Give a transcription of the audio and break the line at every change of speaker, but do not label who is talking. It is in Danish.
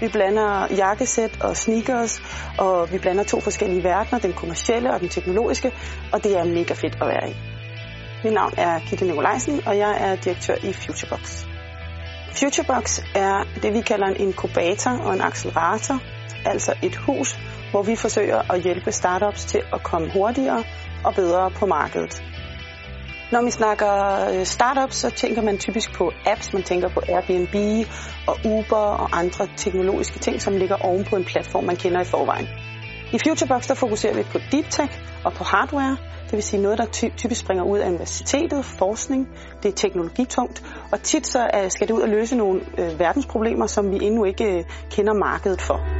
Vi blander jakkesæt og sneakers, og vi blander to forskellige verdener, den kommercielle og den teknologiske, og det er mega fedt at være i. Mit navn er Gitte Nikolajsen, og jeg er direktør i Futurebox. Futurebox er det, vi kalder en inkubator og en accelerator, altså et hus, hvor vi forsøger at hjælpe startups til at komme hurtigere og bedre på markedet. Når vi snakker øh, startups, så tænker man typisk på apps. Man tænker på Airbnb og Uber og andre teknologiske ting, som ligger oven på en platform, man kender i forvejen. I Futurebox der fokuserer vi på deep tech og på hardware, det vil sige noget, der ty- typisk springer ud af universitetet, forskning, det er teknologitungt, og tit så øh, skal det ud og løse nogle øh, verdensproblemer, som vi endnu ikke øh, kender markedet for.